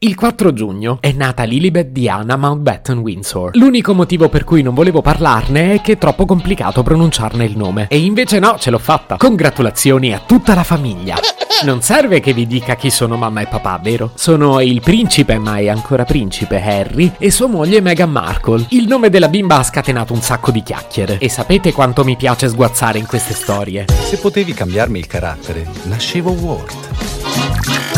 Il 4 giugno è nata Lilibet Diana Mountbatten Windsor. L'unico motivo per cui non volevo parlarne è che è troppo complicato pronunciarne il nome. E invece no, ce l'ho fatta. Congratulazioni a tutta la famiglia. Non serve che vi dica chi sono mamma e papà, vero? Sono il principe, ma è ancora principe, Harry, e sua moglie Meghan Markle. Il nome della bimba ha scatenato un sacco di chiacchiere. E sapete quanto mi piace sguazzare in queste storie? Se potevi cambiarmi il carattere, nascevo Ward.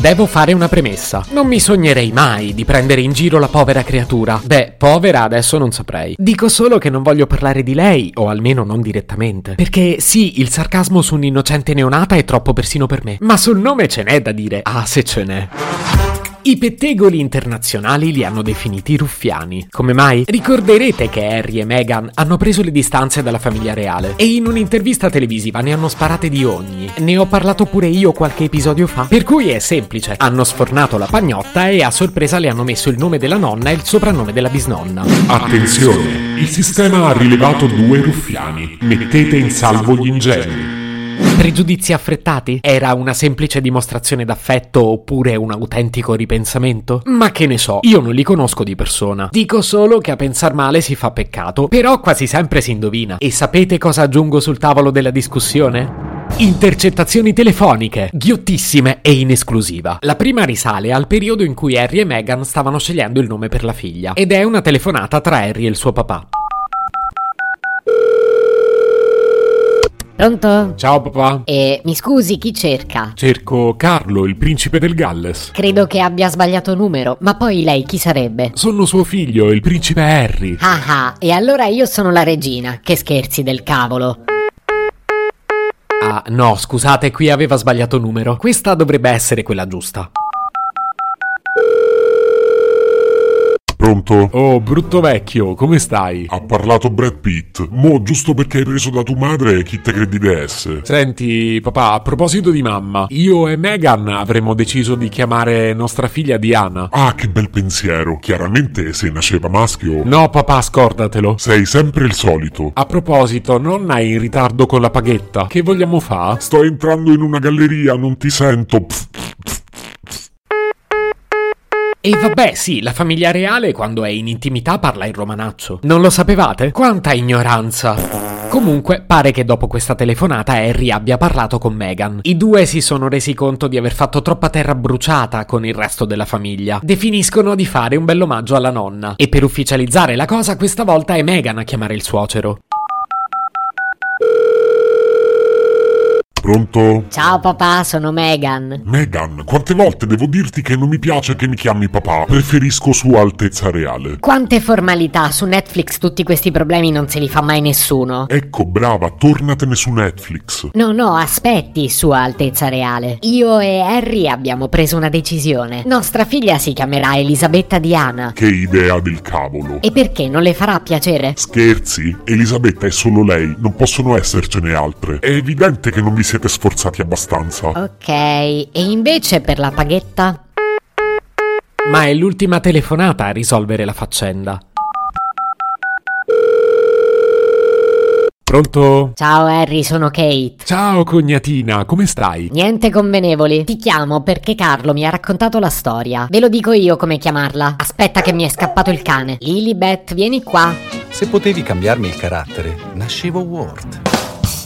Devo fare una premessa. Non mi sognerei mai di prendere in giro la povera creatura. Beh, povera adesso non saprei. Dico solo che non voglio parlare di lei, o almeno non direttamente. Perché sì, il sarcasmo su un'innocente neonata è troppo persino per me. Ma sul nome ce n'è da dire. Ah, se ce n'è. I pettegoli internazionali li hanno definiti ruffiani. Come mai? Ricorderete che Harry e Meghan hanno preso le distanze dalla famiglia reale e in un'intervista televisiva ne hanno sparate di ogni. Ne ho parlato pure io qualche episodio fa. Per cui è semplice. Hanno sfornato la pagnotta e a sorpresa le hanno messo il nome della nonna e il soprannome della bisnonna. Attenzione, il sistema ha rilevato due ruffiani. Mettete in salvo gli ingenui. Pregiudizi affrettati? Era una semplice dimostrazione d'affetto oppure un autentico ripensamento? Ma che ne so, io non li conosco di persona. Dico solo che a pensar male si fa peccato, però quasi sempre si indovina. E sapete cosa aggiungo sul tavolo della discussione? Intercettazioni telefoniche, ghiottissime e in esclusiva. La prima risale al periodo in cui Harry e Meghan stavano scegliendo il nome per la figlia, ed è una telefonata tra Harry e il suo papà. Pronto? Ciao papà. E mi scusi, chi cerca? Cerco Carlo, il principe del Galles. Credo che abbia sbagliato numero, ma poi lei chi sarebbe? Sono suo figlio, il principe Harry. Ah ah, e allora io sono la regina. Che scherzi del cavolo. Ah, no, scusate, qui aveva sbagliato numero. Questa dovrebbe essere quella giusta. Pronto? Oh, brutto vecchio, come stai? Ha parlato Brad Pitt. Mo, giusto perché hai preso da tua madre, chi te credi di essere? Senti, papà, a proposito di mamma, io e Megan avremmo deciso di chiamare nostra figlia Diana. Ah, che bel pensiero. Chiaramente se nasceva maschio. No, papà, scordatelo. Sei sempre il solito. A proposito, nonna è in ritardo con la paghetta. Che vogliamo fare? Sto entrando in una galleria, non ti sento. Pff, E vabbè, sì, la famiglia reale quando è in intimità parla in romanaccio. Non lo sapevate? Quanta ignoranza! Comunque, pare che dopo questa telefonata Harry abbia parlato con Meghan. I due si sono resi conto di aver fatto troppa terra bruciata con il resto della famiglia. Definiscono di fare un bell'omaggio alla nonna. E per ufficializzare la cosa, questa volta è Meghan a chiamare il suocero. Pronto? Ciao papà, sono Megan. Megan, quante volte devo dirti che non mi piace che mi chiami papà? Preferisco Sua Altezza Reale. Quante formalità, su Netflix tutti questi problemi non se li fa mai nessuno. Ecco, brava, tornatene su Netflix. No, no, aspetti, Sua Altezza Reale. Io e Harry abbiamo preso una decisione. Nostra figlia si chiamerà Elisabetta Diana. Che idea del cavolo. E perché non le farà piacere? Scherzi? Elisabetta è solo lei, non possono essercene altre. È evidente che non vi siete sforzati abbastanza. Ok, e invece per la paghetta? Ma è l'ultima telefonata a risolvere la faccenda. Pronto? Ciao Harry, sono Kate. Ciao cognatina, come stai? Niente convenevoli. Ti chiamo perché Carlo mi ha raccontato la storia. Ve lo dico io come chiamarla. Aspetta che mi è scappato il cane. Lilibet, vieni qua. Se potevi cambiarmi il carattere, nascevo Ward.